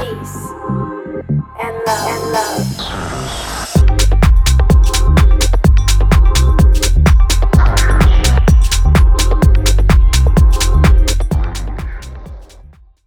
peace, and love. And love.